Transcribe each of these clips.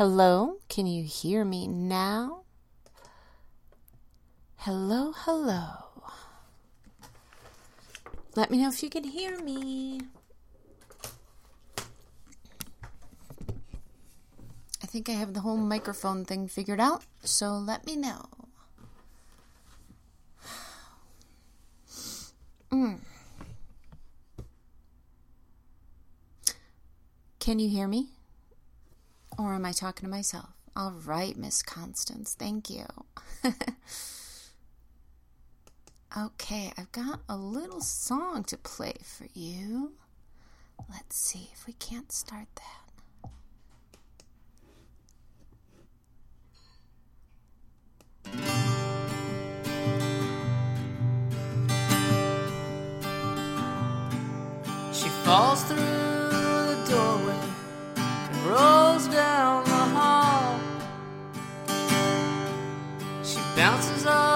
Hello, can you hear me now? Hello, hello. Let me know if you can hear me. I think I have the whole microphone thing figured out, so let me know. Mm. Can you hear me? Or am I talking to myself? All right, Miss Constance, thank you. okay, I've got a little song to play for you. Let's see if we can't start that. She falls through She bounces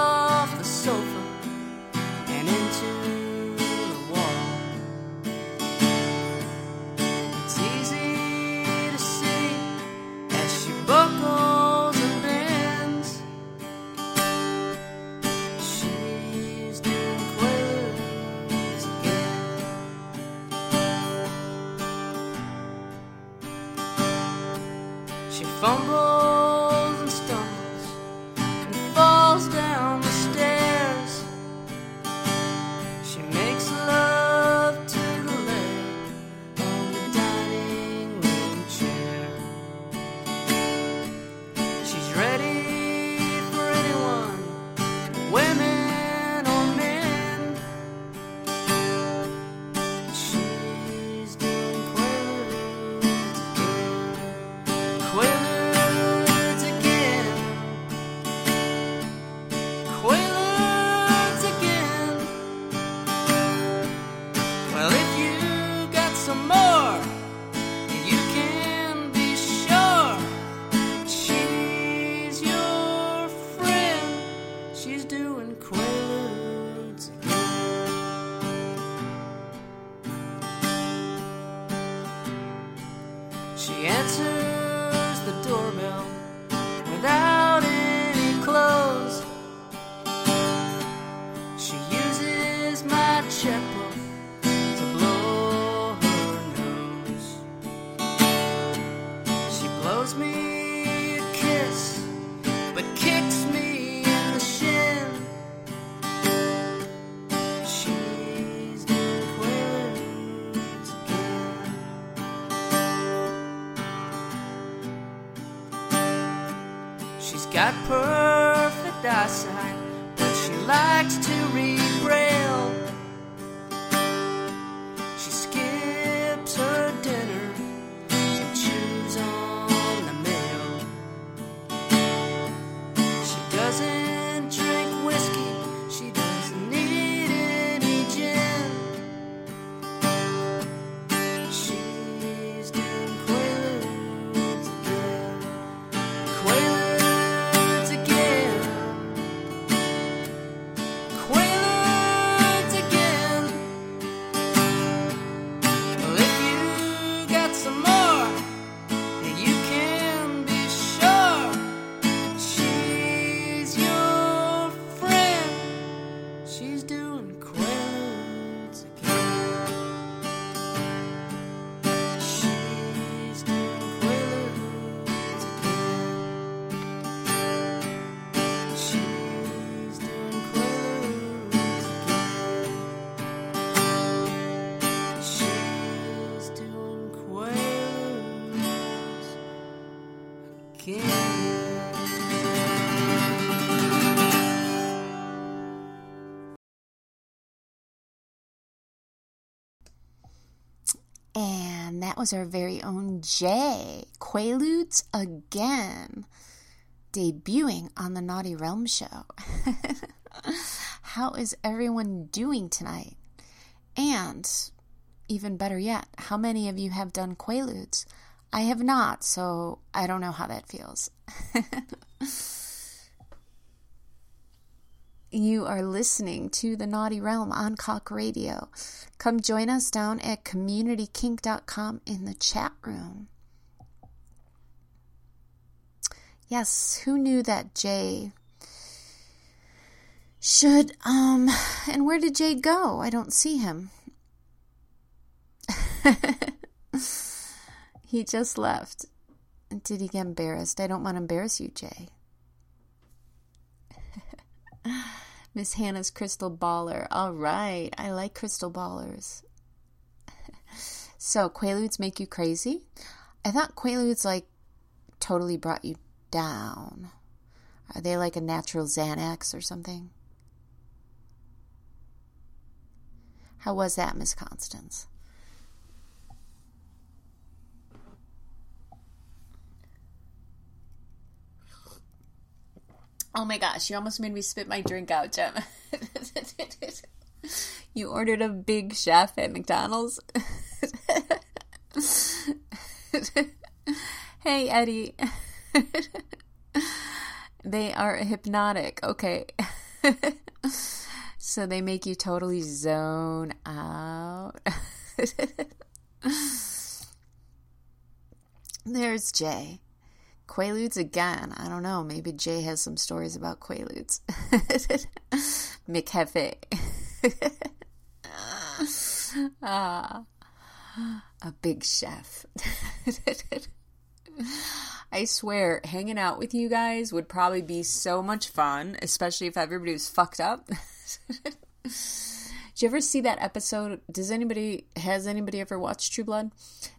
that was our very own Jay, Quaaludes again, debuting on the Naughty Realm show. How is everyone doing tonight? And even better yet, how many of you have done Quaaludes? I have not, so I don't know how that feels. You are listening to the Naughty Realm on Cock Radio. Come join us down at communitykink.com in the chat room. Yes, who knew that Jay should, um, and where did Jay go? I don't see him. he just left. Did he get embarrassed? I don't want to embarrass you, Jay. Miss Hannah's crystal baller. All right. I like crystal ballers. so, Quaaludes make you crazy? I thought Quaaludes, like, totally brought you down. Are they like a natural Xanax or something? How was that, Miss Constance? Oh my gosh, you almost made me spit my drink out, Jem. you ordered a big chef at McDonald's? hey, Eddie. they are hypnotic. Okay. so they make you totally zone out. There's Jay. Quaaludes again. I don't know. Maybe Jay has some stories about Quaaludes. McHefe. ah, a big chef. I swear, hanging out with you guys would probably be so much fun, especially if everybody was fucked up. Did you ever see that episode? Does anybody has anybody ever watched True Blood?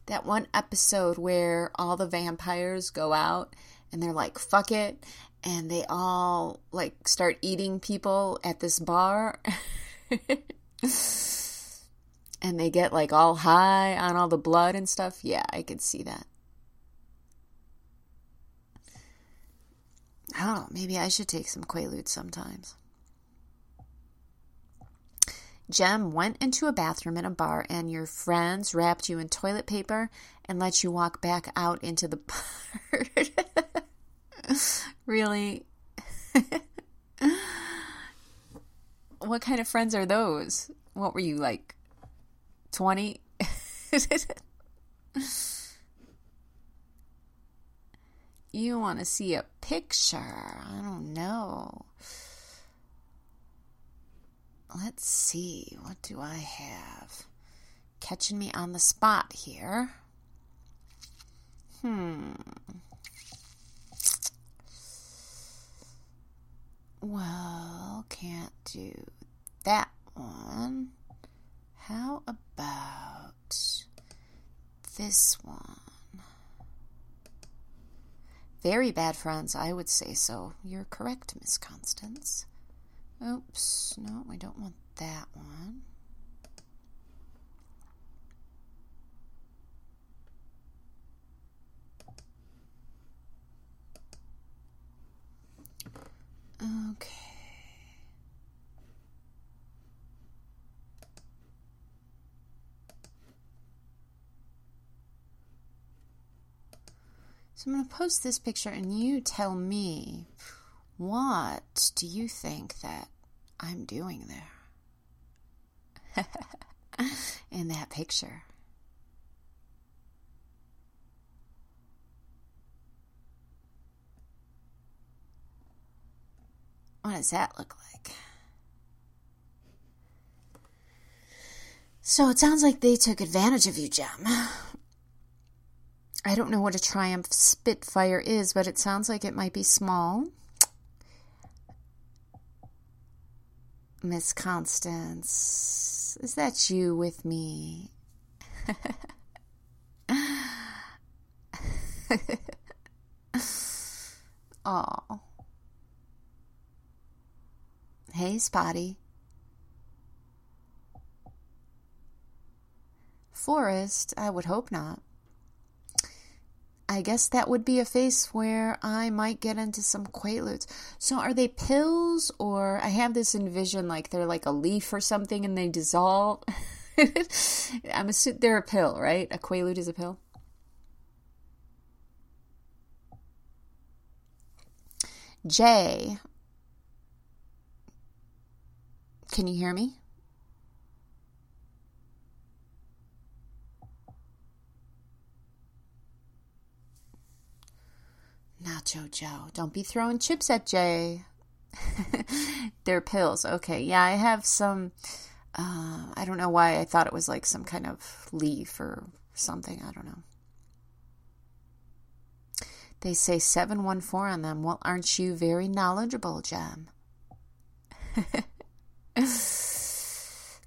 That one episode where all the vampires go out and they're like, fuck it, and they all like start eating people at this bar. and they get like all high on all the blood and stuff. Yeah, I could see that. Oh, maybe I should take some Quaaludes sometimes. Jem went into a bathroom in a bar and your friends wrapped you in toilet paper and let you walk back out into the bar. really? what kind of friends are those? What were you like? 20? you want to see a picture? I don't know. Let's see, what do I have? Catching me on the spot here. Hmm. Well, can't do that one. How about this one? Very bad friends, I would say so. You're correct, Miss Constance. Oops, no, we don't want that one. Okay. So I'm going to post this picture and you tell me what do you think that I'm doing there? In that picture. What does that look like? So it sounds like they took advantage of you, Jem. I don't know what a Triumph Spitfire is, but it sounds like it might be small. Miss Constance, is that you with me? oh. Hey, Spotty. Forrest, I would hope not. I guess that would be a face where I might get into some quaaludes. So are they pills or I have this envision like they're like a leaf or something and they dissolve? I'm assuming they're a pill, right? A quaalude is a pill. Jay, can you hear me? Nacho Joe. Don't be throwing chips at Jay. They're pills. Okay. Yeah, I have some. Uh, I don't know why I thought it was like some kind of leaf or something. I don't know. They say 714 on them. Well, aren't you very knowledgeable, Jem?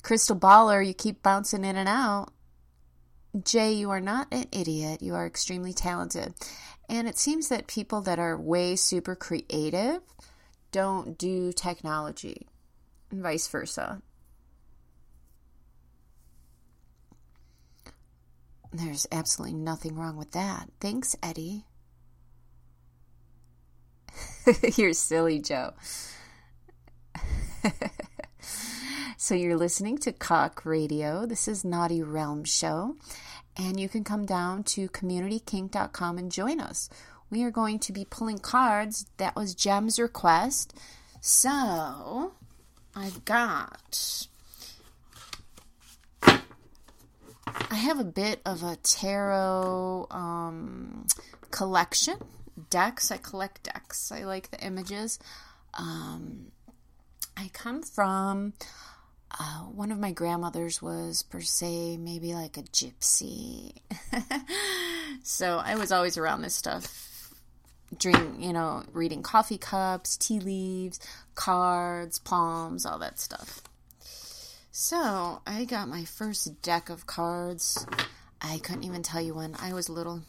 Crystal Baller, you keep bouncing in and out. Jay, you are not an idiot. You are extremely talented. And it seems that people that are way super creative don't do technology, and vice versa. There's absolutely nothing wrong with that. Thanks, Eddie. you're silly, Joe. so you're listening to Cock Radio. This is Naughty Realm Show. And you can come down to communitykink.com and join us. We are going to be pulling cards. That was Jem's request. So I've got. I have a bit of a tarot um, collection decks. I collect decks. I like the images. Um, I come from uh, one of my grandmothers was per se maybe like a gypsy. so I was always around this stuff. Drink, you know, reading coffee cups, tea leaves, cards, palms, all that stuff. So I got my first deck of cards. I couldn't even tell you when I was little.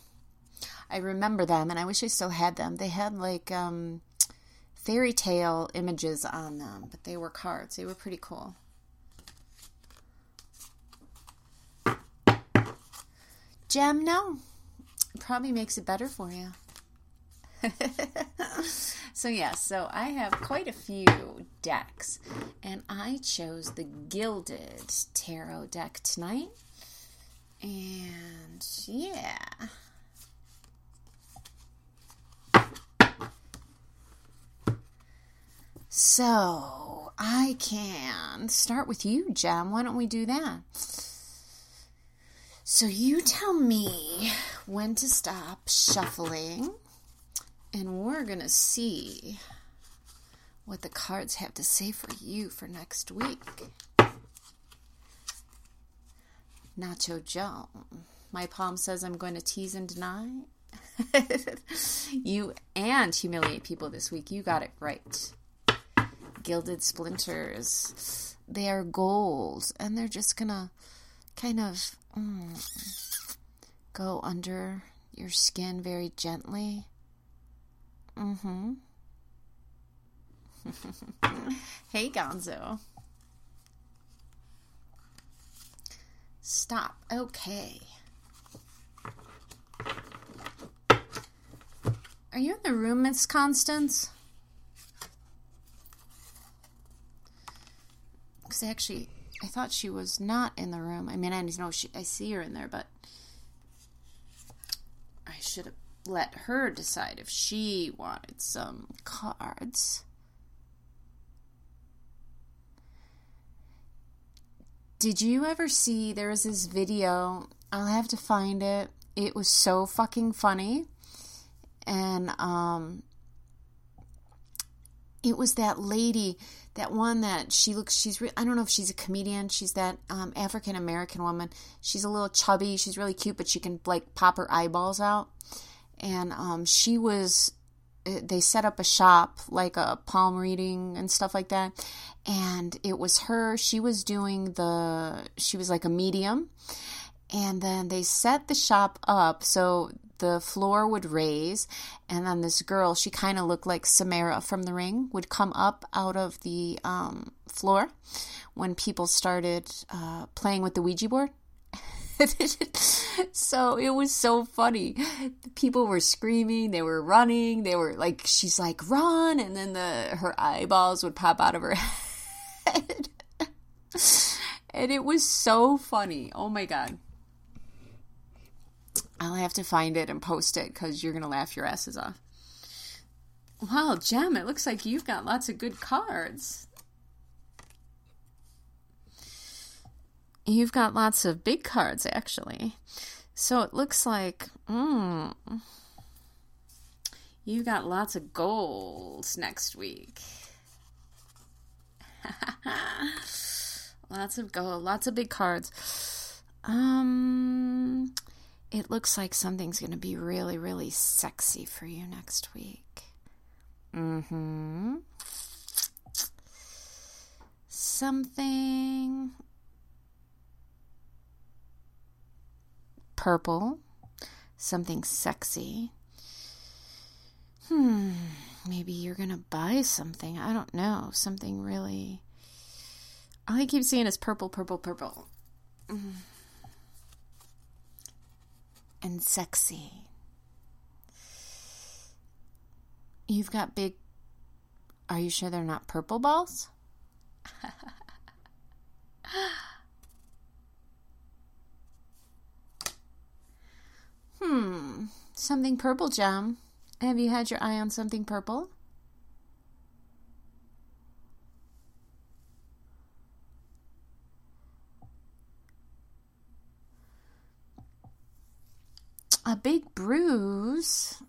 I remember them, and I wish I still had them. They had like um, fairy tale images on them, but they were cards. They were pretty cool. Jem, no. Probably makes it better for you. so, yeah, so I have quite a few decks, and I chose the Gilded Tarot deck tonight. And yeah. So, I can start with you, Jem. Why don't we do that? So, you tell me when to stop shuffling, and we're going to see what the cards have to say for you for next week. Nacho Joe. My palm says I'm going to tease and deny. you and humiliate people this week. You got it right gilded splinters. They are gold, and they're just gonna kind of mm, go under your skin very gently. Mm hmm. hey, Gonzo. Stop. Okay. Are you in the room, Miss Constance? because actually I thought she was not in the room. I mean, I know she, I see her in there, but I should have let her decide if she wanted some cards. Did you ever see there was this video? I'll have to find it. It was so fucking funny. And um it was that lady that one that she looks she's re- i don't know if she's a comedian she's that um, african american woman. She's a little chubby she's really cute but she can like pop her eyeballs out. And um, she was uh, they set up a shop like a palm reading and stuff like that. And it was her she was doing the she was like a medium. And then they set the shop up so the floor would raise, and then this girl, she kind of looked like Samara from The Ring, would come up out of the um, floor when people started uh, playing with the Ouija board. so it was so funny. People were screaming, they were running, they were like, she's like, run, and then the her eyeballs would pop out of her head. and it was so funny. Oh my god. I'll have to find it and post it because you're going to laugh your asses off. Wow, Jem, it looks like you've got lots of good cards. You've got lots of big cards, actually. So it looks like, mm, You got lots of goals next week. lots of gold, lots of big cards. Um, it looks like something's going to be really, really sexy for you next week. Mm hmm. Something purple, something sexy. Hmm, maybe you're gonna buy something. I don't know. Something really. All I keep seeing is purple, purple, purple. Mm. And sexy. You've got big. Are you sure they're not purple balls? hmm. Something purple, Jam. Have you had your eye on something purple? A big bruise?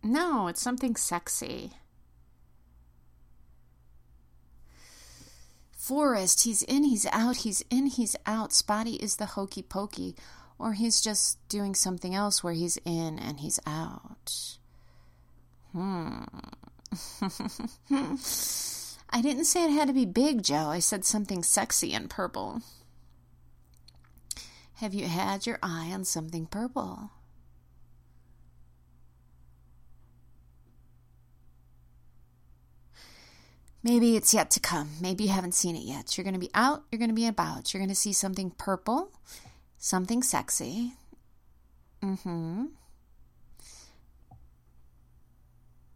No, it's something sexy. Forest, he's in, he's out, he's in, he's out. Spotty is the hokey pokey. Or he's just doing something else where he's in and he's out. Hmm. I didn't say it had to be big, Joe. I said something sexy and purple. Have you had your eye on something purple? Maybe it's yet to come. Maybe you haven't seen it yet. You're going to be out, you're going to be about. You're going to see something purple, something sexy. Hmm.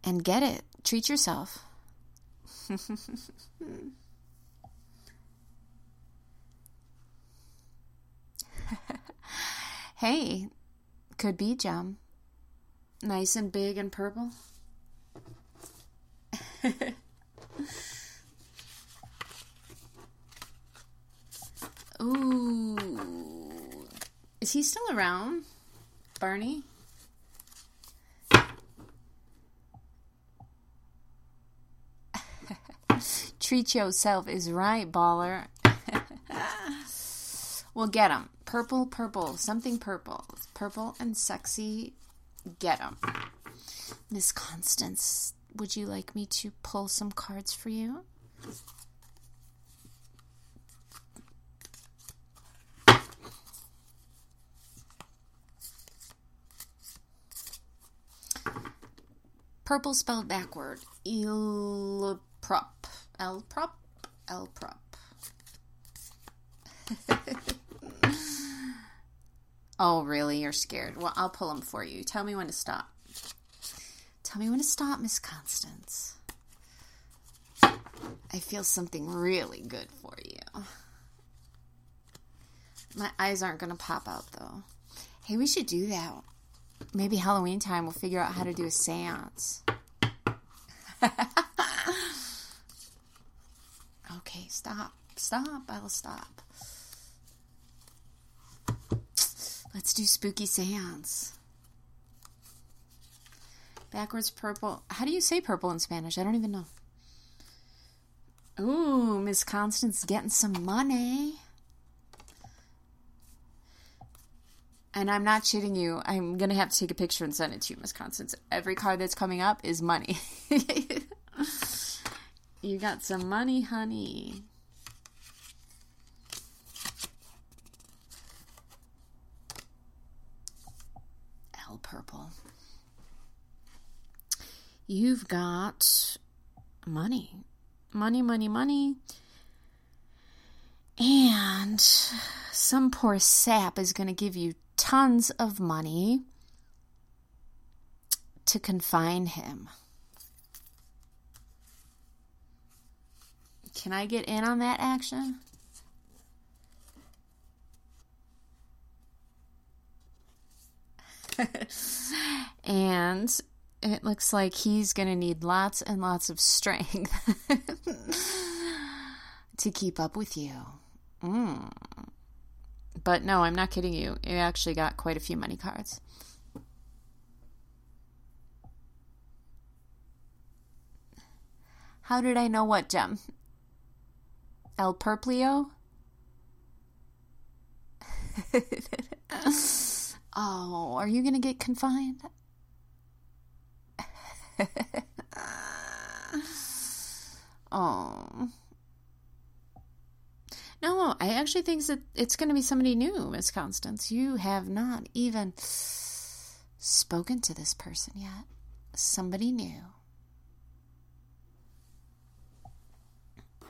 And get it. Treat yourself. hey, could be gem. Nice and big and purple. Ooh. Is he still around? Barney? Treat yourself is right, baller. we'll get him. Purple, purple, something purple. Purple and sexy. Get them. Miss Constance, would you like me to pull some cards for you? Purple spelled backward. Ilprop. L prop? L prop. oh, really? You're scared? Well, I'll pull them for you. Tell me when to stop. Tell me when to stop, Miss Constance. I feel something really good for you. My eyes aren't going to pop out, though. Hey, we should do that. Maybe Halloween time we'll figure out how to do a seance. okay, stop. Stop. I'll stop. Let's do spooky seance. Backwards purple. How do you say purple in Spanish? I don't even know. Ooh, Miss Constance getting some money. And I'm not cheating you. I'm going to have to take a picture and send it to you, Miss Constance. Every card that's coming up is money. you got some money, honey. L purple. You've got money. Money, money, money. And some poor sap is going to give you tons of money to confine him. Can I get in on that action? and it looks like he's going to need lots and lots of strength to keep up with you. Mm. But no, I'm not kidding you. You actually got quite a few money cards. How did I know what Jem? El Perplio? oh, are you going to get confined? oh. No, I actually think that it's going to be somebody new, Miss Constance. You have not even spoken to this person yet. Somebody new.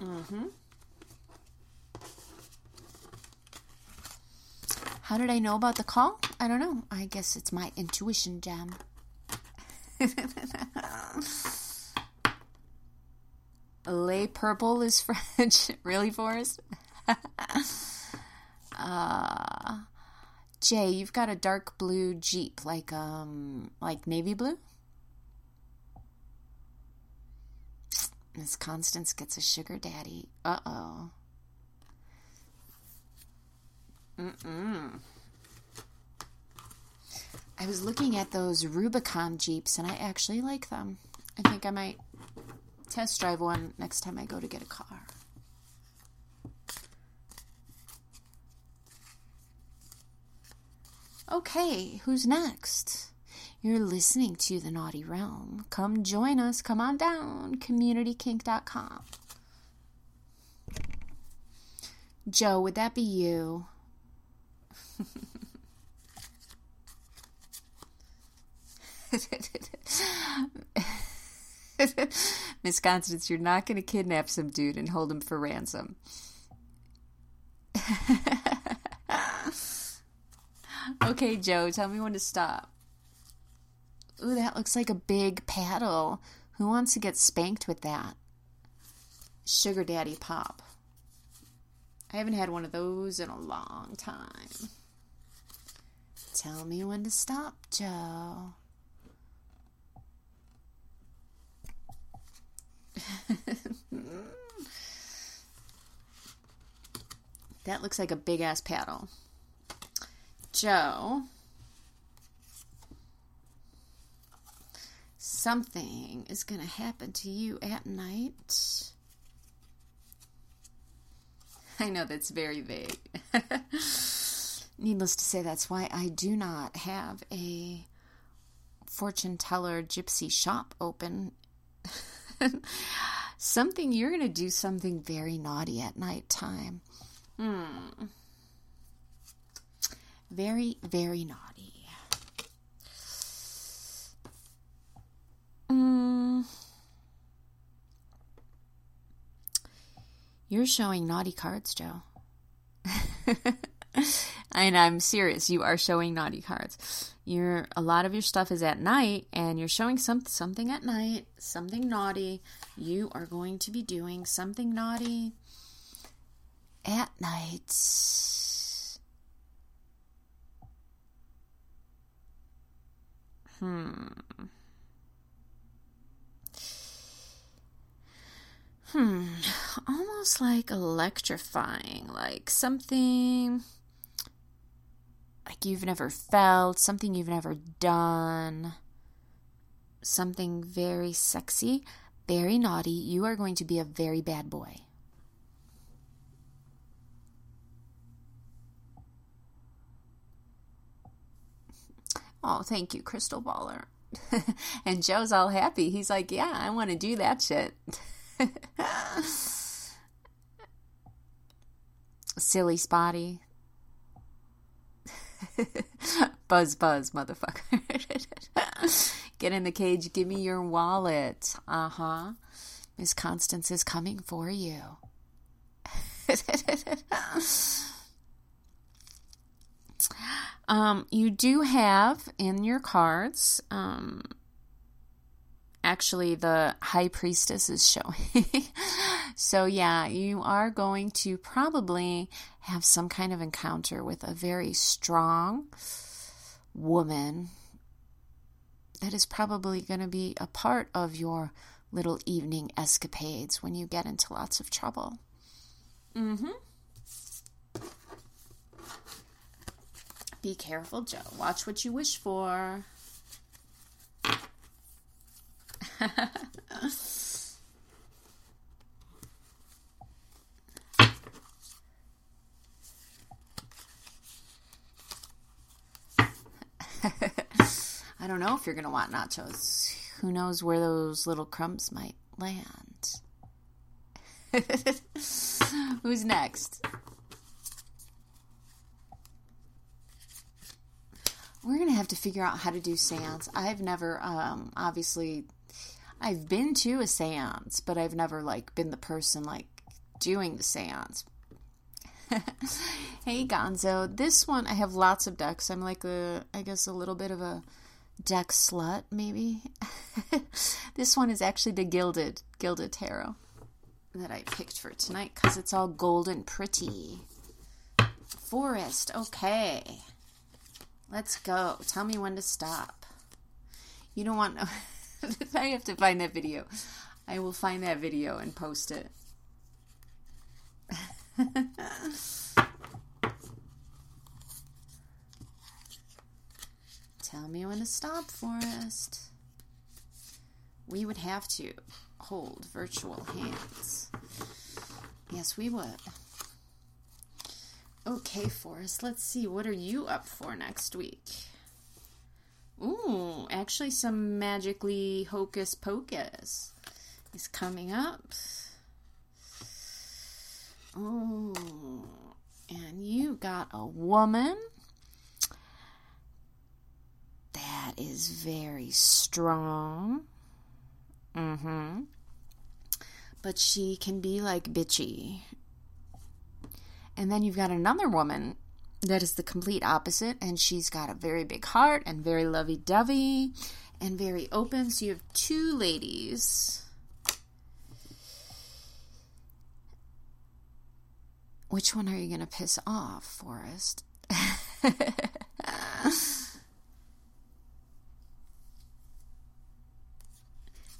Mm-hmm. How did I know about the call? I don't know. I guess it's my intuition, Jem. Lay purple is French. really, Forrest? uh, Jay, you've got a dark blue Jeep, like um, like navy blue. Miss Constance gets a sugar daddy. Uh oh. Mm-mm. I was looking at those Rubicon Jeeps and I actually like them. I think I might test drive one next time I go to get a car. Okay, who's next? You're listening to The Naughty Realm. Come join us. Come on down. CommunityKink.com. Joe, would that be you? Miss Constance, you're not going to kidnap some dude and hold him for ransom. okay, Joe, tell me when to stop. Ooh, that looks like a big paddle. Who wants to get spanked with that? Sugar Daddy Pop. I haven't had one of those in a long time. Tell me when to stop, Joe. that looks like a big ass paddle. Joe. Something is going to happen to you at night. I know that's very vague. Needless to say, that's why I do not have a fortune teller gypsy shop open. something, you're going to do something very naughty at night time. Hmm. Very, very naughty. Mm. You're showing naughty cards, Joe. and I'm serious. You are showing naughty cards. You're a lot of your stuff is at night, and you're showing some something at night, something naughty. You are going to be doing something naughty at night. Hmm. Hmm. Almost like electrifying, like something like you've never felt, something you've never done, something very sexy, very naughty. You are going to be a very bad boy. Oh, thank you, Crystal Baller. and Joe's all happy. He's like, Yeah, I want to do that shit. Silly Spotty. buzz, buzz, motherfucker. Get in the cage. Give me your wallet. Uh huh. Miss Constance is coming for you. um, you do have in your cards, um, actually, the High Priestess is showing. so, yeah, you are going to probably have some kind of encounter with a very strong woman that is probably going to be a part of your little evening escapades when you get into lots of trouble. Mm hmm. Be careful, Joe. Watch what you wish for. I don't know if you're going to want nachos. Who knows where those little crumbs might land? Who's next? We're going to have to figure out how to do seance. I've never, um, obviously, I've been to a seance, but I've never, like, been the person, like, doing the seance. hey Gonzo, this one I have lots of decks. I'm like a, I guess a little bit of a deck slut, maybe. this one is actually the Gilded Gilded Tarot that I picked for tonight because it's all golden pretty. Forest, okay. Let's go. Tell me when to stop. You don't want. I have to find that video. I will find that video and post it. Tell me when to stop, Forest. We would have to hold virtual hands. Yes, we would. Okay, Forest, let's see. What are you up for next week? Ooh, actually, some magically hocus pocus is coming up. Oh, and you got a woman that is very strong. Mm hmm. But she can be like bitchy. And then you've got another woman that is the complete opposite, and she's got a very big heart and very lovey dovey and very open. So you have two ladies. Which one are you going to piss off, Forest?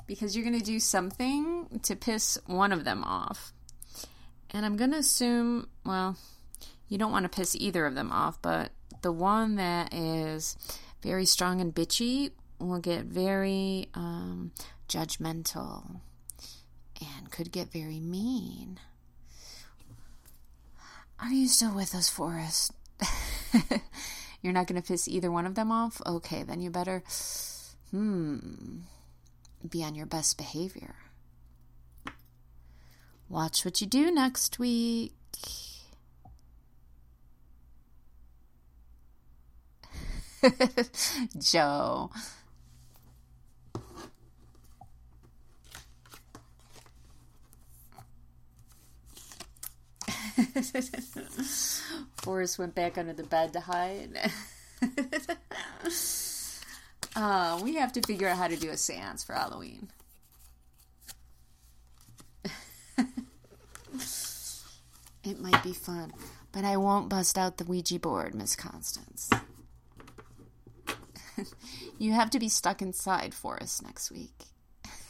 because you're going to do something to piss one of them off. And I'm going to assume, well, you don't want to piss either of them off, but the one that is very strong and bitchy will get very um, judgmental and could get very mean. Are you still with us, Forest? You're not going to piss either one of them off? Okay, then you better, hmm, be on your best behavior. Watch what you do next week. Joe. Forrest went back under the bed to hide. uh, we have to figure out how to do a seance for Halloween. it might be fun, but I won't bust out the Ouija board, Miss Constance. You have to be stuck inside for us next week.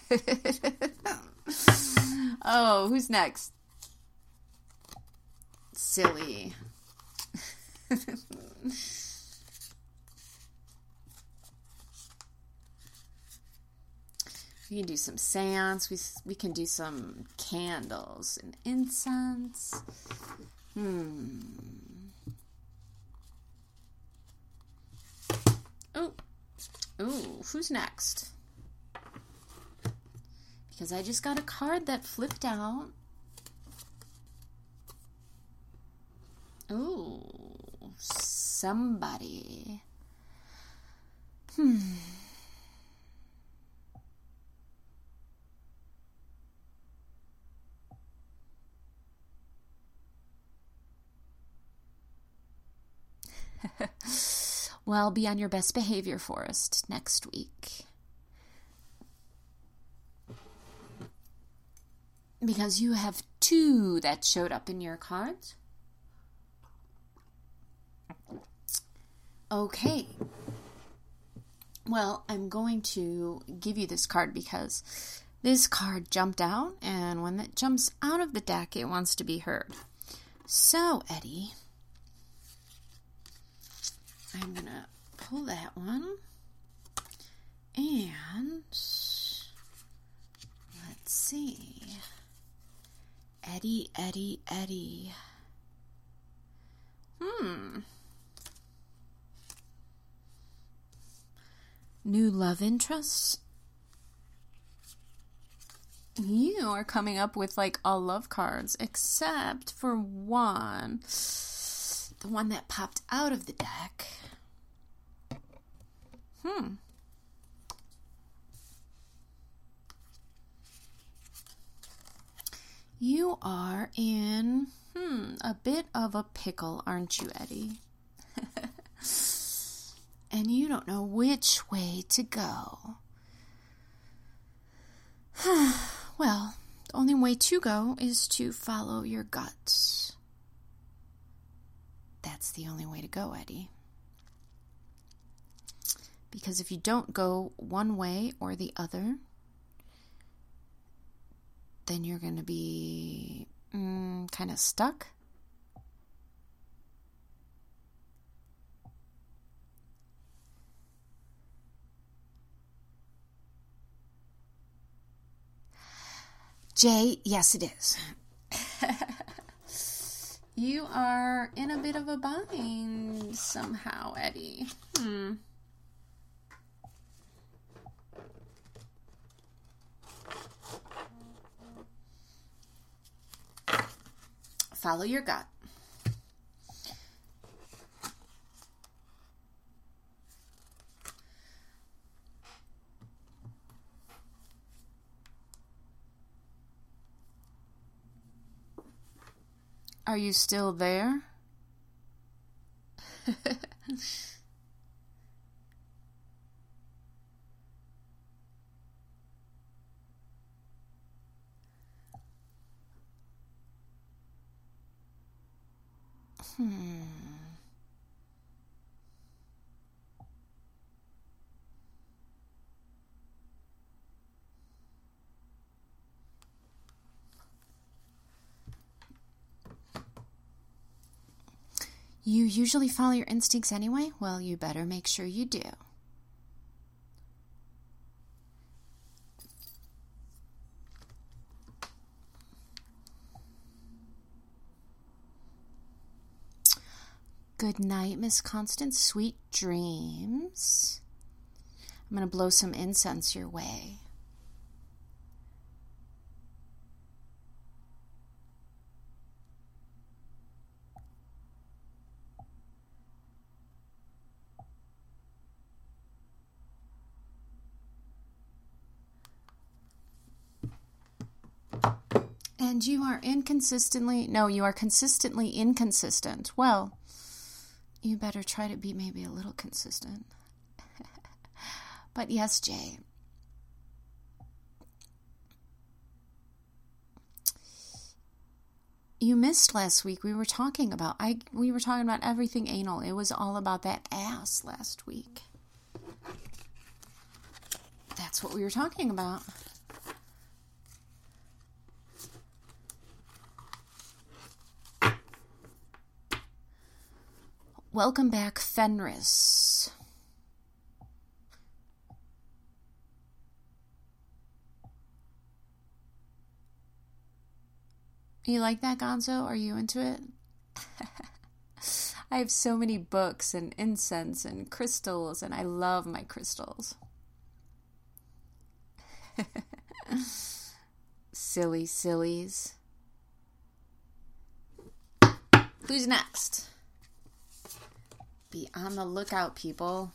oh, who's next? Silly. we can do some seance. We, we can do some candles and incense. Hmm. Oh, oh, who's next? Because I just got a card that flipped out. Oh, somebody. Hmm. well, be on your best behavior, Forrest, next week. Because you have two that showed up in your cards. Okay. Well, I'm going to give you this card because this card jumped out, and when it jumps out of the deck, it wants to be heard. So, Eddie, I'm going to pull that one. And let's see. Eddie, Eddie, Eddie. Hmm. new love interests? You are coming up with like all love cards, except for one. The one that popped out of the deck. Hmm. You are in, hmm, a bit of a pickle, aren't you, Eddie? and you don't know which way to go. well, the only way to go is to follow your guts. That's the only way to go, Eddie. Because if you don't go one way or the other, then you're going to be mm, kind of stuck. Jay, yes, it is. you are in a bit of a bind somehow, Eddie. Hmm. Follow your gut. Are you still there? hmm. You usually follow your instincts anyway? Well, you better make sure you do. Good night, Miss Constance. Sweet dreams. I'm going to blow some incense your way. And you are inconsistently, no, you are consistently inconsistent. Well, you better try to be maybe a little consistent. but yes, Jay. You missed last week. We were talking about I we were talking about everything anal. It was all about that ass last week. That's what we were talking about. Welcome back, Fenris. You like that, Gonzo? Are you into it? I have so many books and incense and crystals, and I love my crystals. Silly sillies. Who's next? Be on the lookout, people.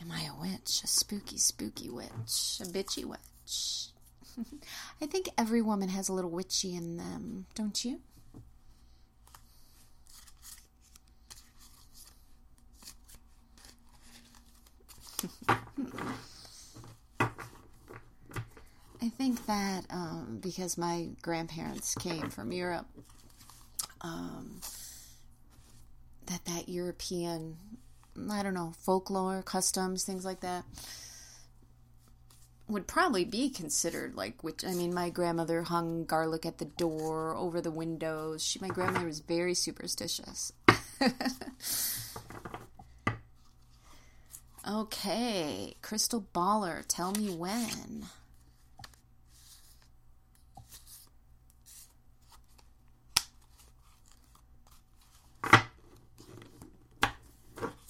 Am I a witch? A spooky, spooky witch? A bitchy witch? I think every woman has a little witchy in them, don't you? I think that um, because my grandparents came from Europe, um, that that European, I don't know, folklore, customs, things like that, would probably be considered like witch I mean my grandmother hung garlic at the door over the windows. She my grandmother was very superstitious. Okay, Crystal Baller, tell me when.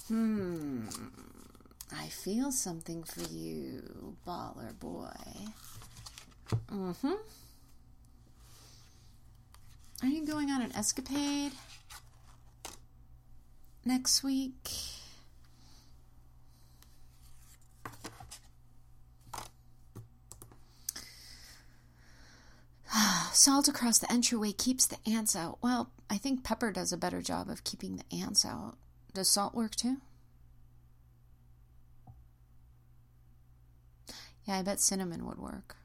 Hmm. I feel something for you, baller boy. Mm hmm. Are you going on an escapade next week? Salt across the entryway keeps the ants out. Well, I think pepper does a better job of keeping the ants out. Does salt work too? Yeah, I bet cinnamon would work.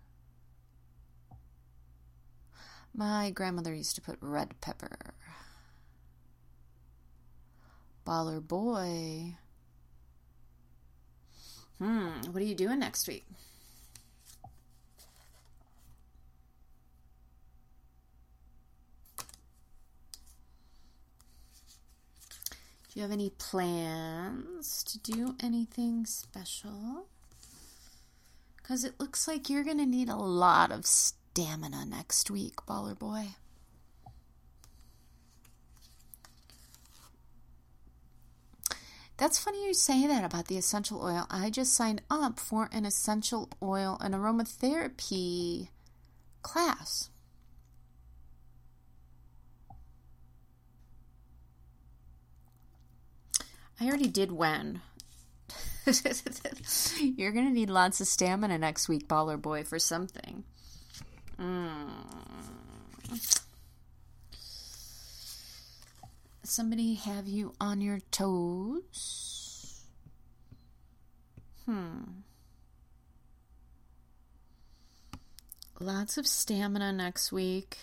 My grandmother used to put red pepper. Baller boy. Hmm, what are you doing next week? Do you have any plans to do anything special? Because it looks like you're going to need a lot of stamina next week, baller boy. That's funny you say that about the essential oil. I just signed up for an essential oil and aromatherapy class. I already did when. You're going to need lots of stamina next week, baller boy, for something. Mm. Somebody have you on your toes? Hmm. Lots of stamina next week.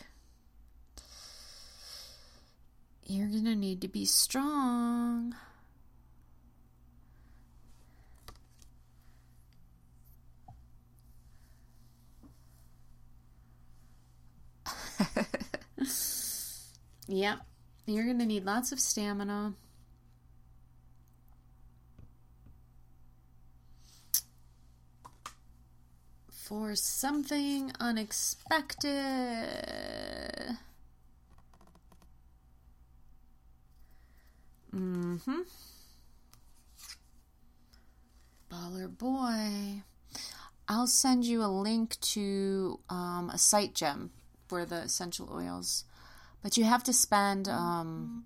You're going to need to be strong. yep. You're going to need lots of stamina. For something unexpected. Mm hmm. Baller boy. I'll send you a link to um, a site Jem for the essential oils, but you have to spend. Um,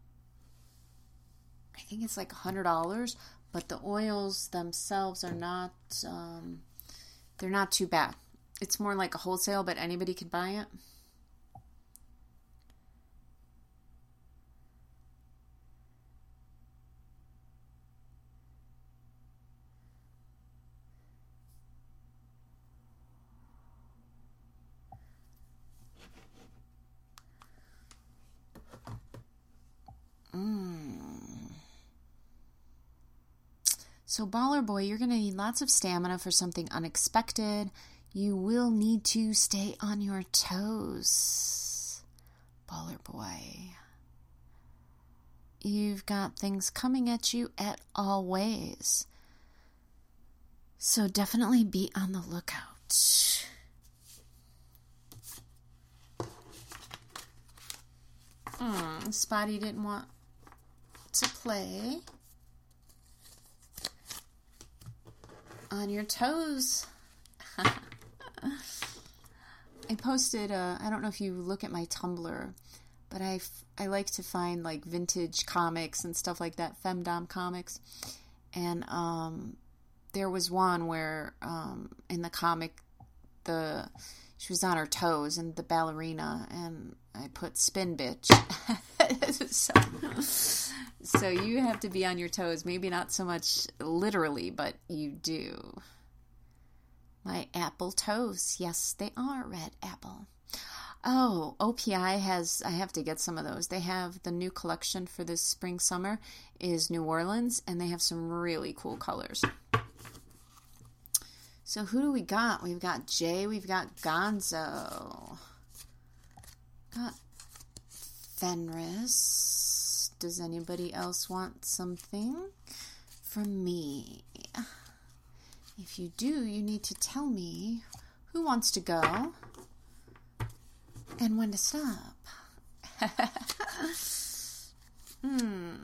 I think it's like a hundred dollars, but the oils themselves are not. Um, they're not too bad. It's more like a wholesale, but anybody can buy it. So, Baller Boy, you're going to need lots of stamina for something unexpected. You will need to stay on your toes, Baller Boy. You've got things coming at you at all ways. So, definitely be on the lookout. Hmm, Spotty didn't want to play. On your toes. I posted, uh, I don't know if you look at my Tumblr, but I, I like to find like vintage comics and stuff like that, femdom comics. And um, there was one where um, in the comic, the she was on her toes and the ballerina, and I put spin bitch. so, so you have to be on your toes. Maybe not so much literally, but you do. My apple toes. Yes, they are red apple. Oh, OPI has, I have to get some of those. They have the new collection for this spring summer is New Orleans, and they have some really cool colors. So who do we got? We've got Jay, we've got Gonzo. Got Fenris. Does anybody else want something from me? if you do, you need to tell me who wants to go and when to stop. hmm.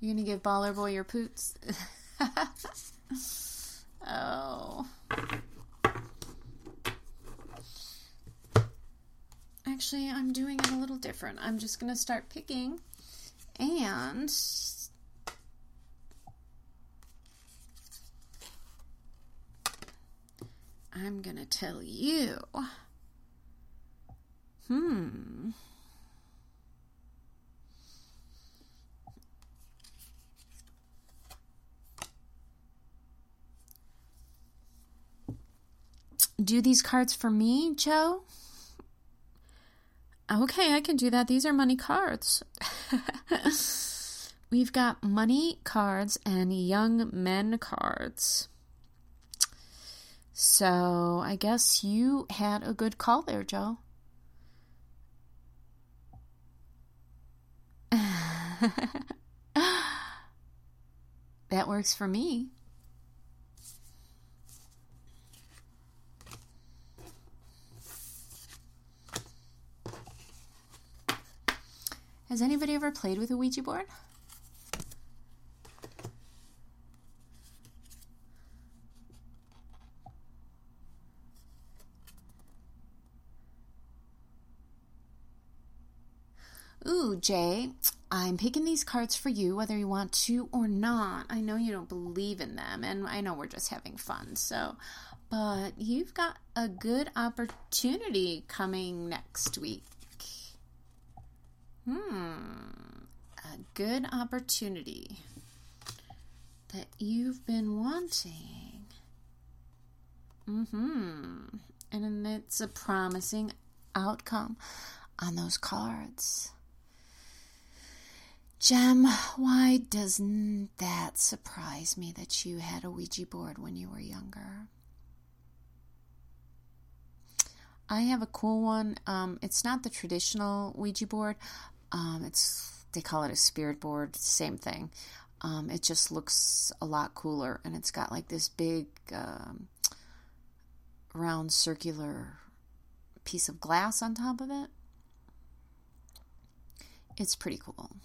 You gonna give Baller Boy your poots? oh. Actually, I'm doing it a little different. I'm just gonna start picking and I'm gonna tell you. Hmm. Do these cards for me, Joe? Okay, I can do that. These are money cards. We've got money cards and young men cards. So I guess you had a good call there, Joe. that works for me. Has anybody ever played with a Ouija board? Ooh, Jay, I'm picking these cards for you whether you want to or not. I know you don't believe in them, and I know we're just having fun, so. But you've got a good opportunity coming next week. Hmm, a good opportunity that you've been wanting. Mm hmm. And it's a promising outcome on those cards. Jem, why doesn't that surprise me that you had a Ouija board when you were younger? I have a cool one. Um, it's not the traditional Ouija board. Um, it's they call it a spirit board. Same thing. Um, it just looks a lot cooler, and it's got like this big um, round circular piece of glass on top of it. It's pretty cool.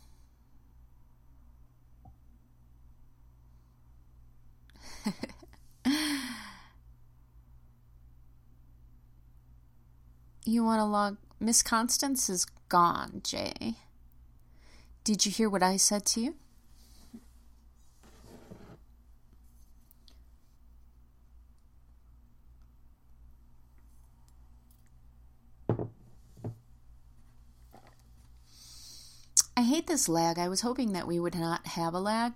you want to log. Miss Constance is gone, Jay. Did you hear what I said to you? I hate this lag. I was hoping that we would not have a lag.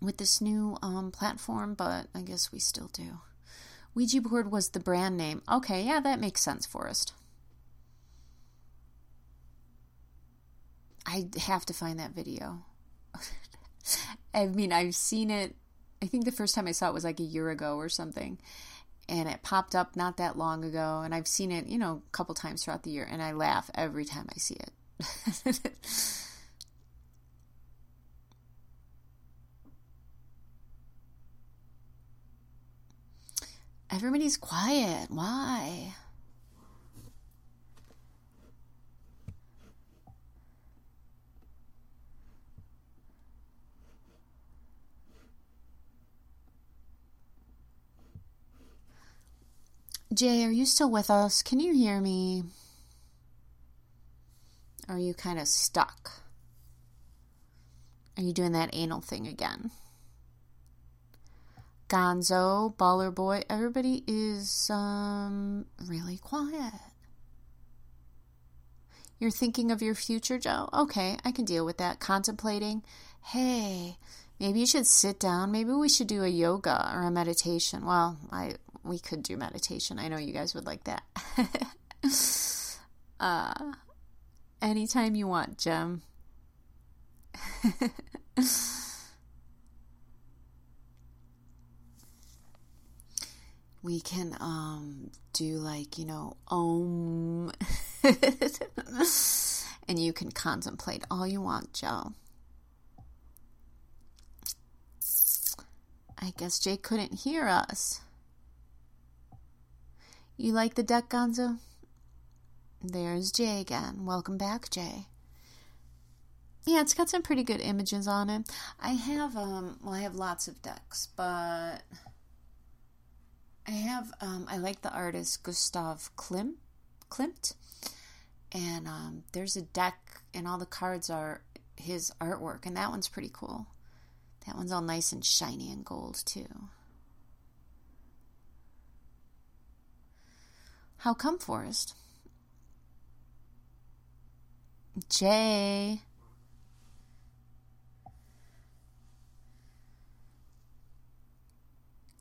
With this new um, platform, but I guess we still do. Ouija board was the brand name. Okay, yeah, that makes sense, Forrest. I have to find that video. I mean, I've seen it. I think the first time I saw it was like a year ago or something. And it popped up not that long ago. And I've seen it, you know, a couple times throughout the year. And I laugh every time I see it. Everybody's quiet. Why? Jay, are you still with us? Can you hear me? Are you kind of stuck? Are you doing that anal thing again? Gonzo, Baller Boy, everybody is um, really quiet. You're thinking of your future, Joe? Okay, I can deal with that. Contemplating. Hey, maybe you should sit down. Maybe we should do a yoga or a meditation. Well, I we could do meditation. I know you guys would like that. uh, anytime you want, Jem. we can um do like you know om and you can contemplate all you want, Joe. I guess Jay couldn't hear us. You like the deck, Gonzo? There's Jay again. Welcome back, Jay. Yeah, it's got some pretty good images on it. I have um well I have lots of decks, but I have um I like the artist Gustav Klim Klimt. And um there's a deck and all the cards are his artwork and that one's pretty cool. That one's all nice and shiny and gold too. How come, Forrest? Jay.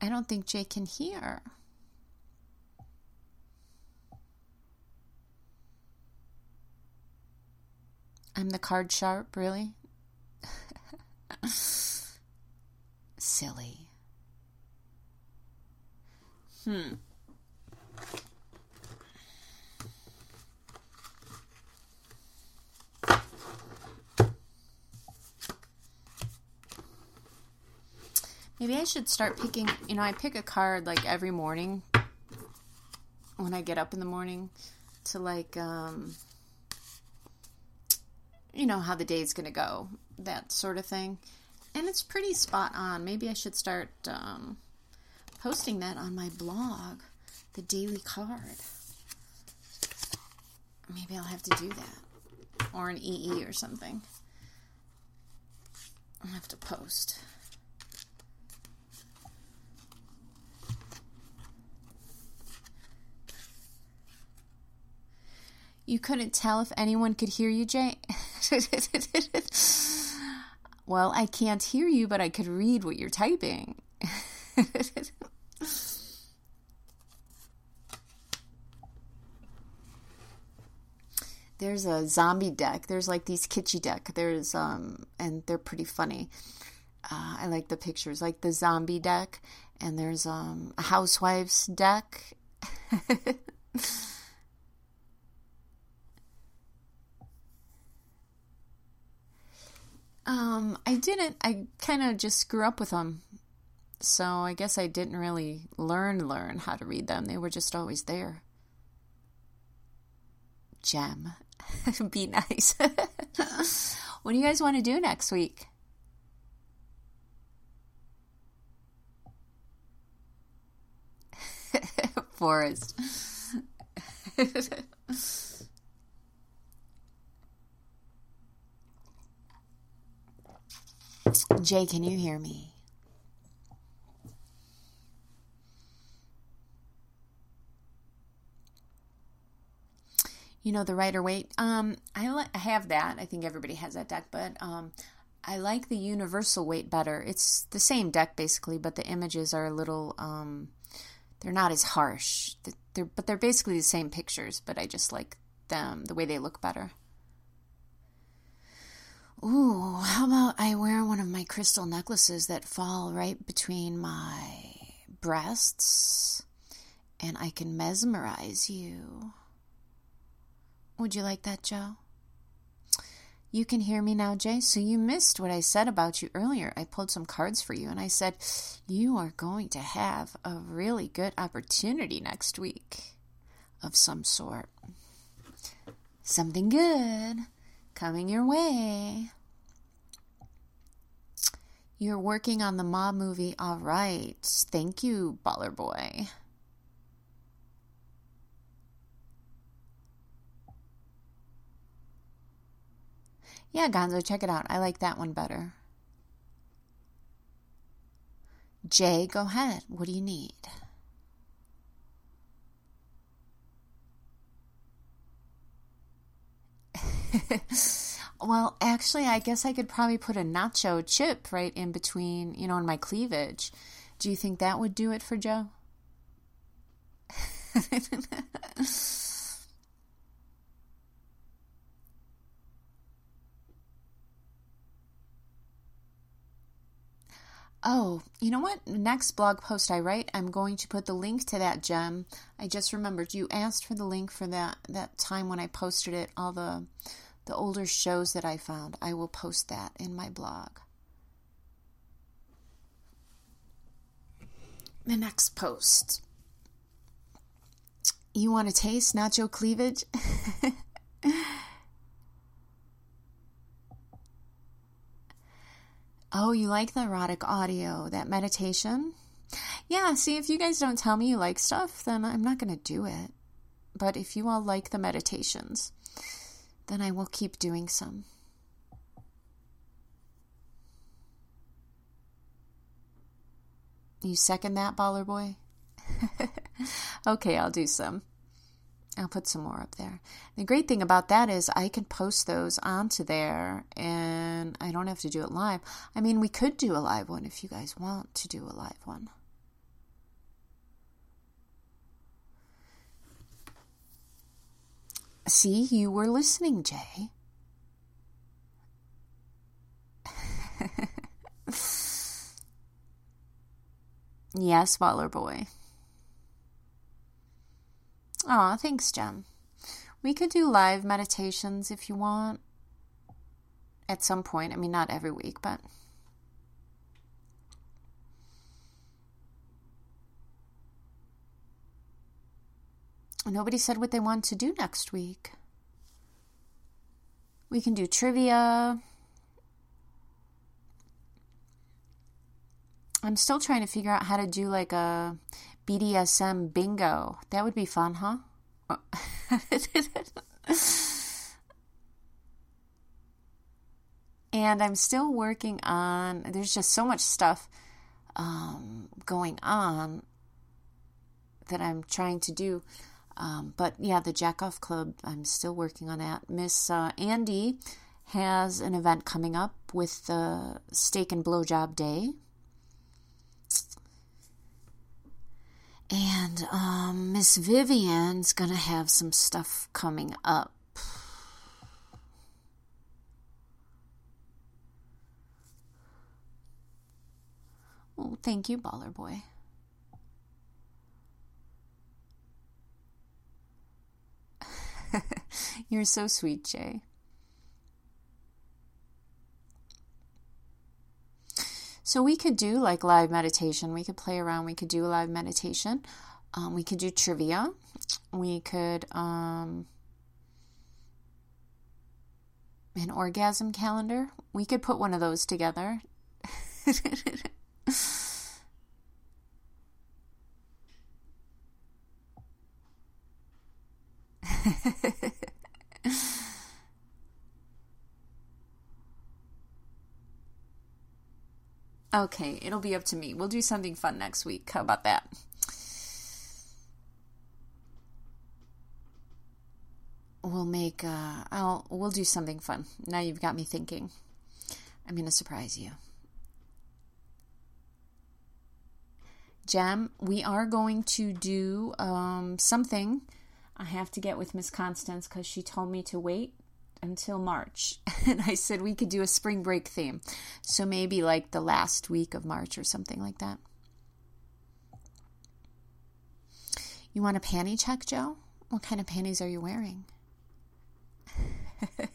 I don't think Jay can hear. I'm the card sharp, really? Silly. Hmm. Maybe I should start picking, you know, I pick a card like every morning when I get up in the morning to like um you know how the day's going to go, that sort of thing. And it's pretty spot on. Maybe I should start um, posting that on my blog, the daily card. Maybe I'll have to do that. Or an EE or something. I'll have to post. You couldn't tell if anyone could hear you, Jay? well, I can't hear you, but I could read what you're typing. There's a zombie deck. There's like these kitschy deck. There's um and they're pretty funny. Uh, I like the pictures, like the zombie deck, and there's um a housewives deck. Um, I didn't. I kind of just grew up with them. So I guess I didn't really learn learn how to read them. They were just always there. Jem. Be nice. what do you guys want to do next week? Forrest. Jay, can you hear me? You know the Rider Waite. Um, I, li- I have that. I think everybody has that deck, but um, I like the Universal Waite better. It's the same deck basically, but the images are a little. Um, they're not as harsh. They're, but they're basically the same pictures. But I just like them the way they look better. Ooh, how about I wear one of my crystal necklaces that fall right between my breasts and I can mesmerize you? Would you like that, Joe? You can hear me now, Jay. So you missed what I said about you earlier. I pulled some cards for you and I said, You are going to have a really good opportunity next week of some sort. Something good coming your way. You're working on the mob movie. All right. Thank you, Baller Boy. Yeah, Gonzo, check it out. I like that one better. Jay, go ahead. What do you need? well, actually, I guess I could probably put a nacho chip right in between, you know, in my cleavage. Do you think that would do it for Joe? Oh, you know what? Next blog post I write, I'm going to put the link to that Jem. I just remembered you asked for the link for that that time when I posted it, all the the older shows that I found. I will post that in my blog. The next post. You want to taste nacho cleavage? oh, you like the erotic audio, that meditation? Yeah, see, if you guys don't tell me you like stuff, then I'm not going to do it. But if you all like the meditations, then I will keep doing some. You second that, baller boy? okay, I'll do some. I'll put some more up there. The great thing about that is I can post those onto there and I don't have to do it live. I mean, we could do a live one if you guys want to do a live one. See, you were listening, Jay. yes, Baller Boy. Aw, thanks, Jem. We could do live meditations if you want. At some point. I mean, not every week, but. Nobody said what they want to do next week. We can do trivia. I'm still trying to figure out how to do like a BDSM bingo. That would be fun, huh? and I'm still working on, there's just so much stuff um, going on that I'm trying to do. Um, but yeah, the Jack Off Club, I'm still working on that. Miss uh, Andy has an event coming up with the Steak and Blowjob Day. And um, Miss Vivian's going to have some stuff coming up. Oh, thank you, Baller Boy. You're so sweet, Jay. So we could do like live meditation. We could play around. We could do a live meditation. Um, we could do trivia. We could um, an orgasm calendar. We could put one of those together. okay, it'll be up to me. We'll do something fun next week. How about that? We'll make uh I'll we'll do something fun. Now you've got me thinking. I'm going to surprise you. Jem, we are going to do um, something I have to get with Miss Constance because she told me to wait until March. And I said we could do a spring break theme. So maybe like the last week of March or something like that. You want a panty check, Joe? What kind of panties are you wearing?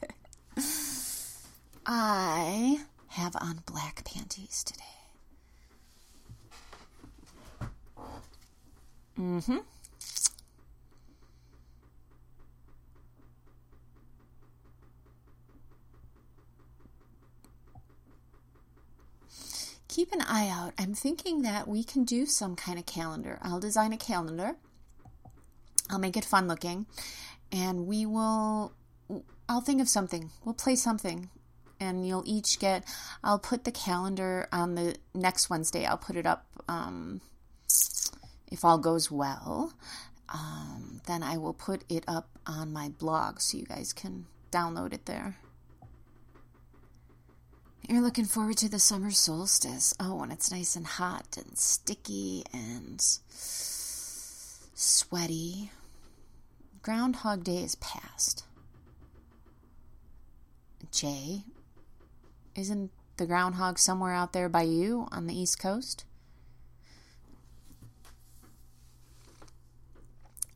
I have on black panties today. Mm hmm. Keep an eye out. I'm thinking that we can do some kind of calendar. I'll design a calendar. I'll make it fun looking. And we will, I'll think of something. We'll play something. And you'll each get, I'll put the calendar on the next Wednesday. I'll put it up, um, if all goes well. Um, then I will put it up on my blog so you guys can download it there. You're looking forward to the summer solstice. Oh, when it's nice and hot and sticky and sweaty. Groundhog Day is past. Jay, isn't the groundhog somewhere out there by you on the East Coast?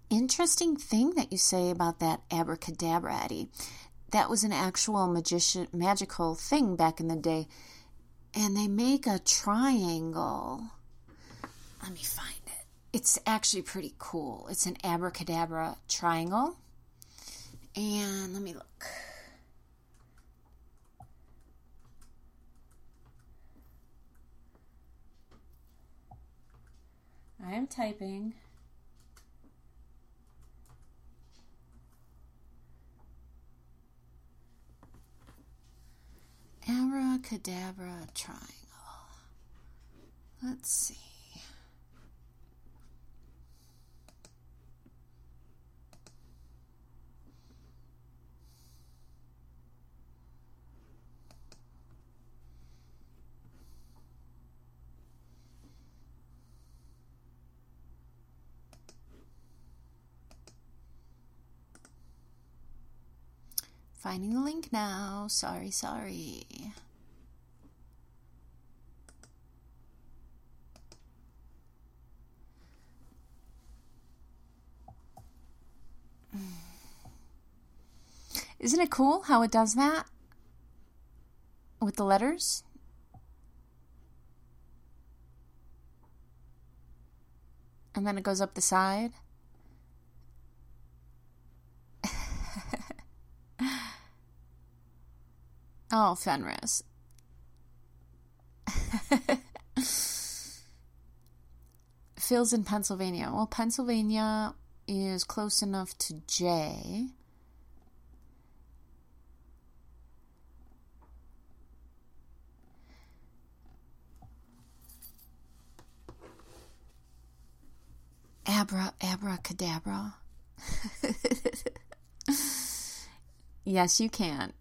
Interesting thing that you say about that abracadabra, Eddie. That was an actual magician, magical thing back in the day. And they make a triangle. Let me find it. It's actually pretty cool. It's an abracadabra triangle. And let me look. I am typing. Abracadabra triangle. Let's see. Finding the link now. Sorry, sorry. Isn't it cool how it does that with the letters? And then it goes up the side. Oh, Fenris. Phil's in Pennsylvania. Well, Pennsylvania is close enough to Jay. Abra, abracadabra. yes, you can.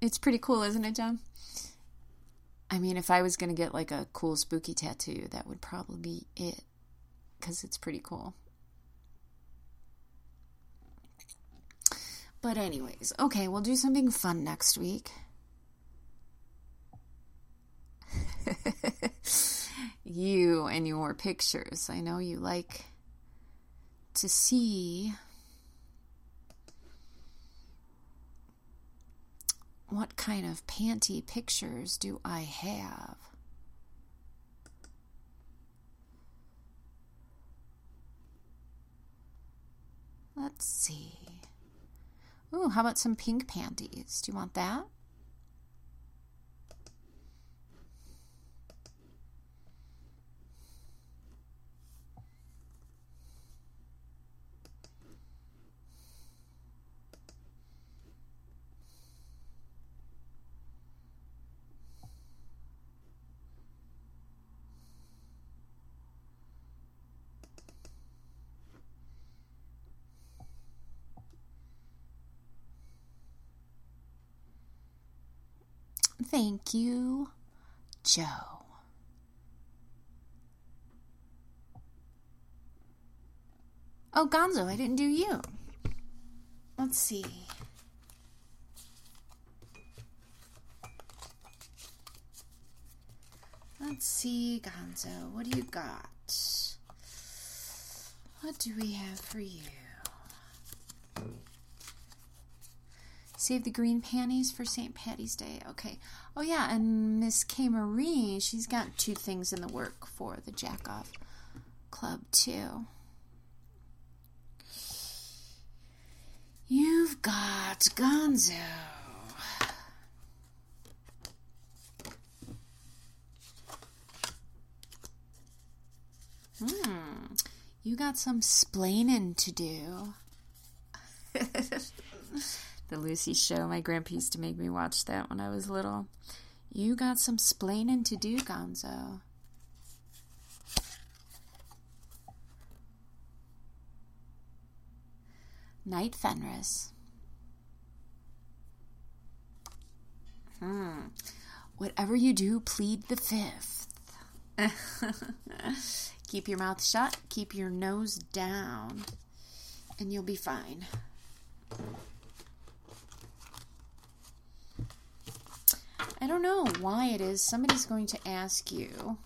It's pretty cool, isn't it, John? I mean, if I was going to get like a cool spooky tattoo, that would probably be it. Because it's pretty cool. But, anyways, okay, we'll do something fun next week. you and your pictures. I know you like to see what kind of panty pictures do I have. Let's see. Ooh, how about some pink panties? Do you want that? Thank you, Joe. Oh, Gonzo, I didn't do you. Let's see. Let's see, Gonzo, what do you got? What do we have for you? Save the green panties for St. Patty's Day. Okay. Oh, yeah, and Miss K. Marie, she's got two things in the work for the Jack Off Club, too. You've got Gonzo. Hmm. You got some splaining to do. the Lucy show. My grandpa used to make me watch that when I was little. You got some splaining to do, Gonzo. Night Fenris. Hmm. Whatever you do, plead the fifth. keep your mouth shut, keep your nose down, and you'll be fine. Don't know why it is. Somebody's going to ask you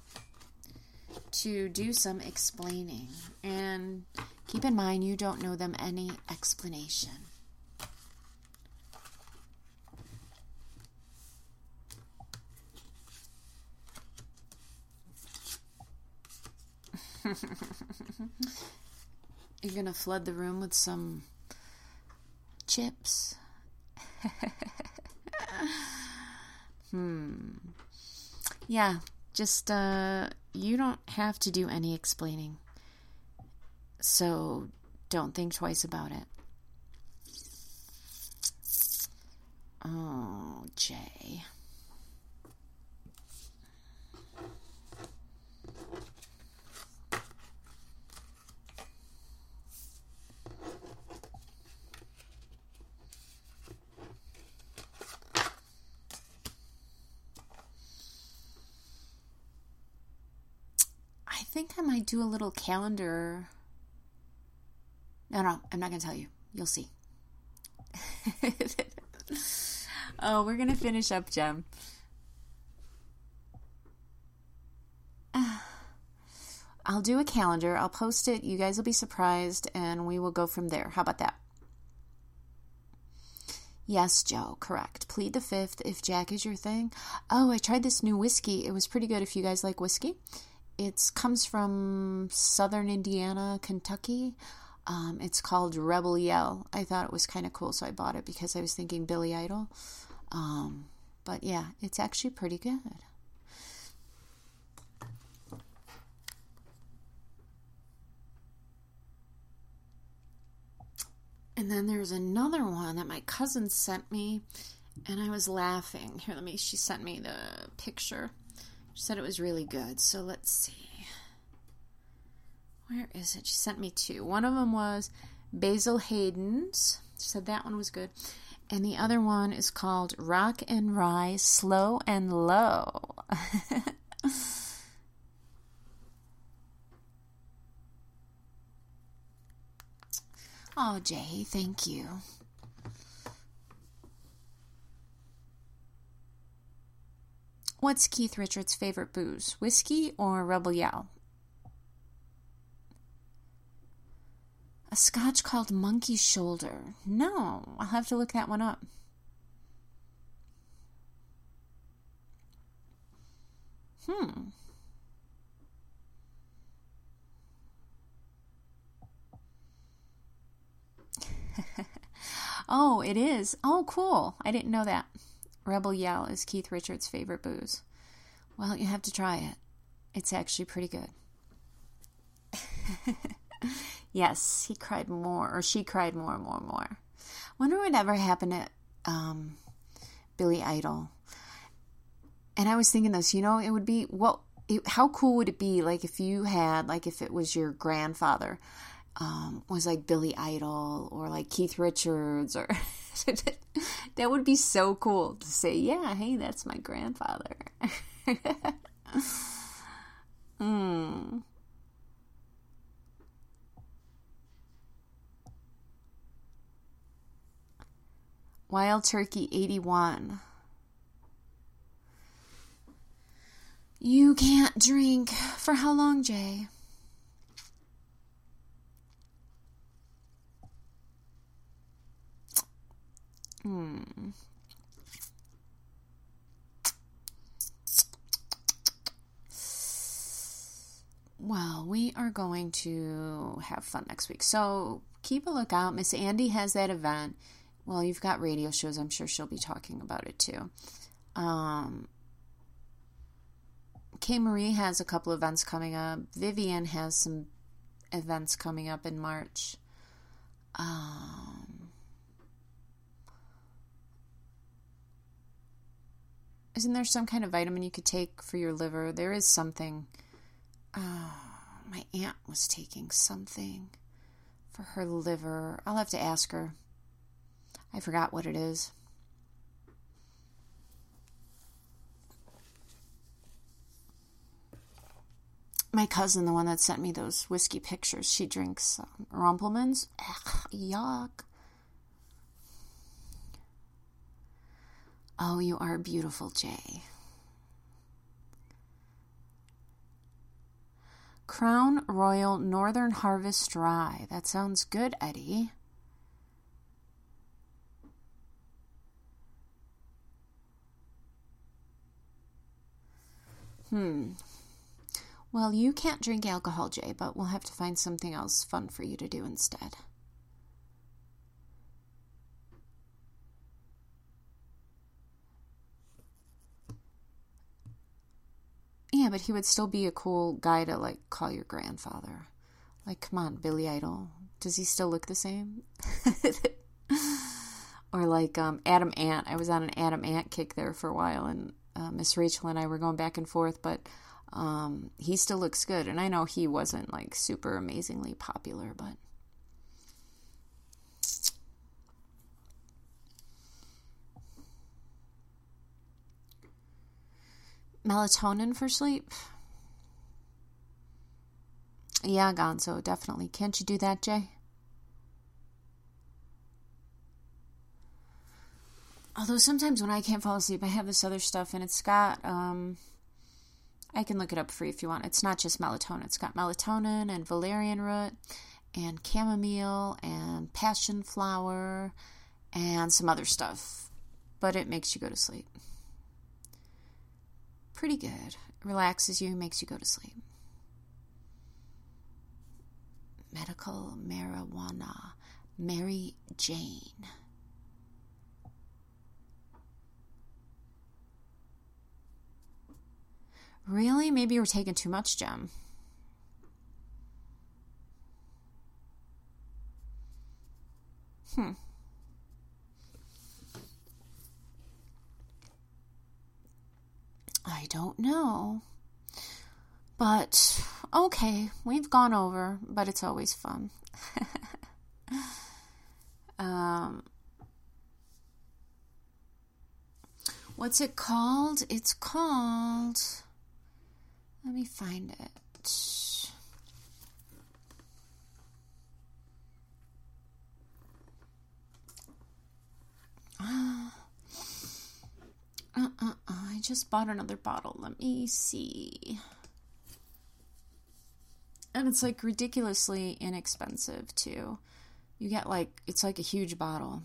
to do some explaining. And keep in mind, you don't know them any explanation. You're going to flood the room with some chips. hmm. Yeah, just uh you don't have to do any explaining. So don't think twice about it. Oh, Jay. I think I might do a little calendar. No, no, I'm not going to tell you. You'll see. oh, we're going to finish up, Jem. I'll do a calendar. I'll post it. You guys will be surprised, and we will go from there. How about that? Yes, Joe, correct. Plead the fifth if Jack is your thing. Oh, I tried this new whiskey. It was pretty good if you guys like whiskey. It comes from southern Indiana, Kentucky. Um, it's called Rebel Yell. I thought it was kind of cool, so I bought it because I was thinking Billy Idol. Um, but yeah, it's actually pretty good. And then there's another one that my cousin sent me, and I was laughing. Here, let me, she sent me the picture. She said it was really good. So let's see. Where is it? She sent me two. One of them was Basil Hayden's. She said that one was good. And the other one is called Rock and Rise Slow and Low. oh, Jay, thank you. What's Keith Richards' favorite booze? Whiskey or Rebel Yell? A scotch called Monkey Shoulder. No, I'll have to look that one up. Hmm. oh, it is. Oh, cool. I didn't know that. Rebel Yell is Keith Richards' favorite booze. Well, you have to try it. It's actually pretty good. yes, he cried more, or she cried more and more and more. Wonder what ever happened to um, Billy Idol. And I was thinking this, you know, it would be what? It, how cool would it be, like if you had, like if it was your grandfather, um, was like Billy Idol or like Keith Richards or that would be so cool to say, yeah, hey, that's my grandfather. mm. Wild Turkey 81. You can't drink. For how long, Jay? Hmm. Well, we are going to have fun next week. So keep a lookout. Miss Andy has that event. Well, you've got radio shows. I'm sure she'll be talking about it too. Um, K Marie has a couple events coming up. Vivian has some events coming up in March. Um, isn't there some kind of vitamin you could take for your liver? There is something. Oh, my aunt was taking something for her liver. I'll have to ask her. I forgot what it is. My cousin, the one that sent me those whiskey pictures, she drinks um. Ugh, yuck. Oh, you are beautiful, Jay. Crown Royal Northern Harvest Rye. That sounds good, Eddie. Hmm. Well, you can't drink alcohol, Jay, but we'll have to find something else fun for you to do instead. Yeah, but he would still be a cool guy to like call your grandfather. Like, come on, Billy Idol. Does he still look the same? or like um, Adam Ant. I was on an Adam Ant kick there for a while, and uh, Miss Rachel and I were going back and forth, but um, he still looks good. And I know he wasn't like super amazingly popular, but. Melatonin for sleep? Yeah, Gonzo, definitely. Can't you do that, Jay? Although sometimes when I can't fall asleep, I have this other stuff, and it's got, um, I can look it up for you if you want. It's not just melatonin, it's got melatonin and valerian root and chamomile and passion flower and some other stuff, but it makes you go to sleep. Pretty good. Relaxes you, makes you go to sleep. Medical marijuana. Mary Jane. Really? Maybe you were taking too much, Jem. Hmm. I don't know. But okay, we've gone over, but it's always fun. um, what's it called? It's called. Let me find it. Uh, uh, I just bought another bottle. Let me see. And it's like ridiculously inexpensive too. You get like, it's like a huge bottle.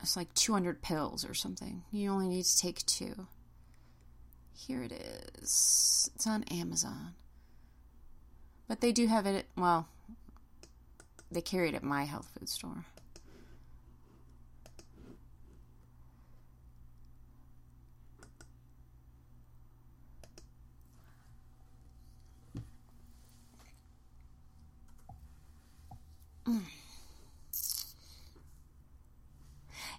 It's like 200 pills or something. You only need to take two. Here it is. It's on Amazon. But they do have it, well, they carry it at my health food store. Mm.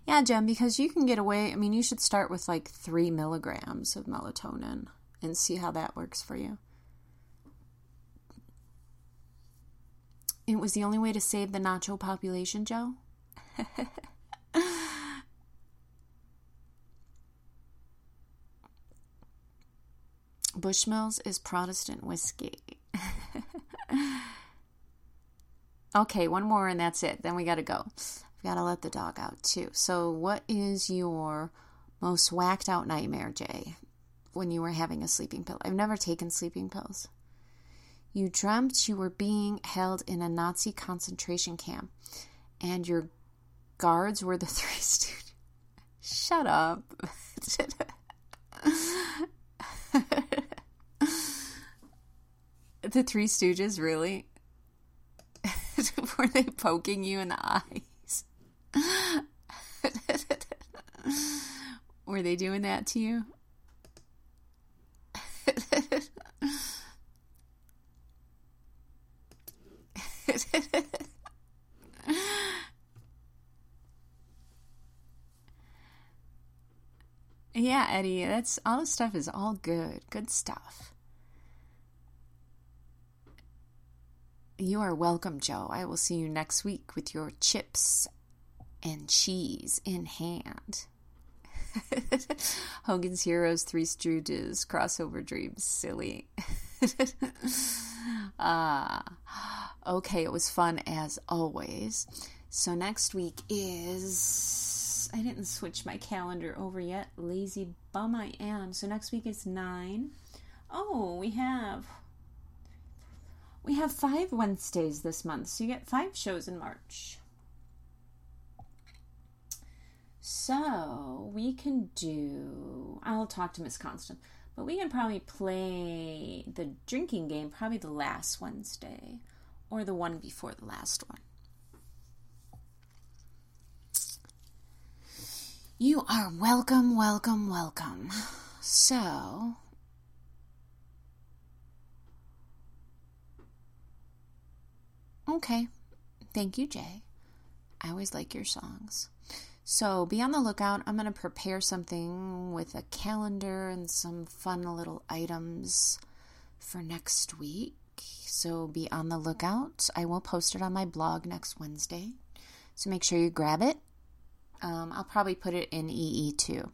Yeah, Jem, because you can get away. I mean, you should start with like three milligrams of melatonin and see how that works for you. It was the only way to save the nacho population, Joe. Bushmills is Protestant whiskey. okay, one more and that's it. Then we got to go. I've got to let the dog out too. So, what is your most whacked out nightmare, Jay, when you were having a sleeping pill? I've never taken sleeping pills. You dreamt you were being held in a Nazi concentration camp and your guards were the three stooges. Shut up. the Three Stooges, really? Were they poking you in the eyes? Were they doing that to you? yeah, Eddie, that's all this stuff is all good. Good stuff. You are welcome, Joe. I will see you next week with your chips and cheese in hand. Hogan's Heroes, Three Stooges, Crossover Dreams, silly. Ah, uh, okay, it was fun as always. So next week is I didn't switch my calendar over yet. Lazy bum I am. So next week is nine. Oh, we have we have five Wednesdays this month, so you get five shows in March. So we can do. I'll talk to Miss Constant, but we can probably play the drinking game probably the last Wednesday or the one before the last one. You are welcome, welcome, welcome. So, okay. Thank you, Jay. I always like your songs. So be on the lookout. I'm going to prepare something with a calendar and some fun little items for next week. So be on the lookout. I will post it on my blog next Wednesday. So make sure you grab it. Um, I'll probably put it in EE too,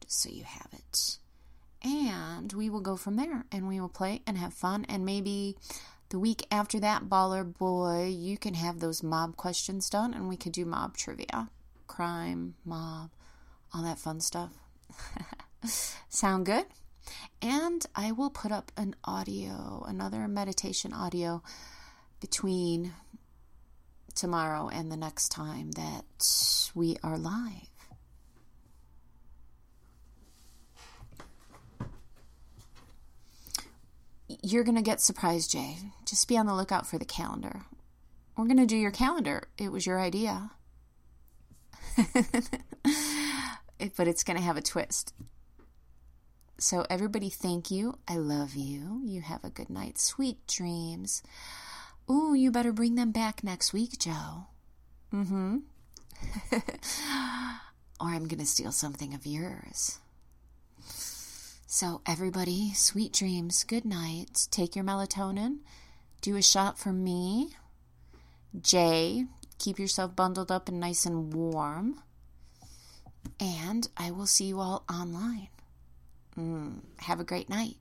just so you have it. And we will go from there and we will play and have fun. And maybe the week after that, Baller Boy, you can have those mob questions done and we could do mob trivia crime, mob, all that fun stuff. Sound good? And I will put up an audio, another meditation audio between tomorrow and the next time that we are live. You're going to get surprised, Jay. Just be on the lookout for the calendar. We're going to do your calendar. It was your idea. but it's going to have a twist. So, everybody, thank you. I love you. You have a good night. Sweet dreams. Ooh, you better bring them back next week, Joe. Mm hmm. or I'm going to steal something of yours. So, everybody, sweet dreams. Good night. Take your melatonin. Do a shot for me. Jay, keep yourself bundled up and nice and warm. And I will see you all online. Mm, have a great night.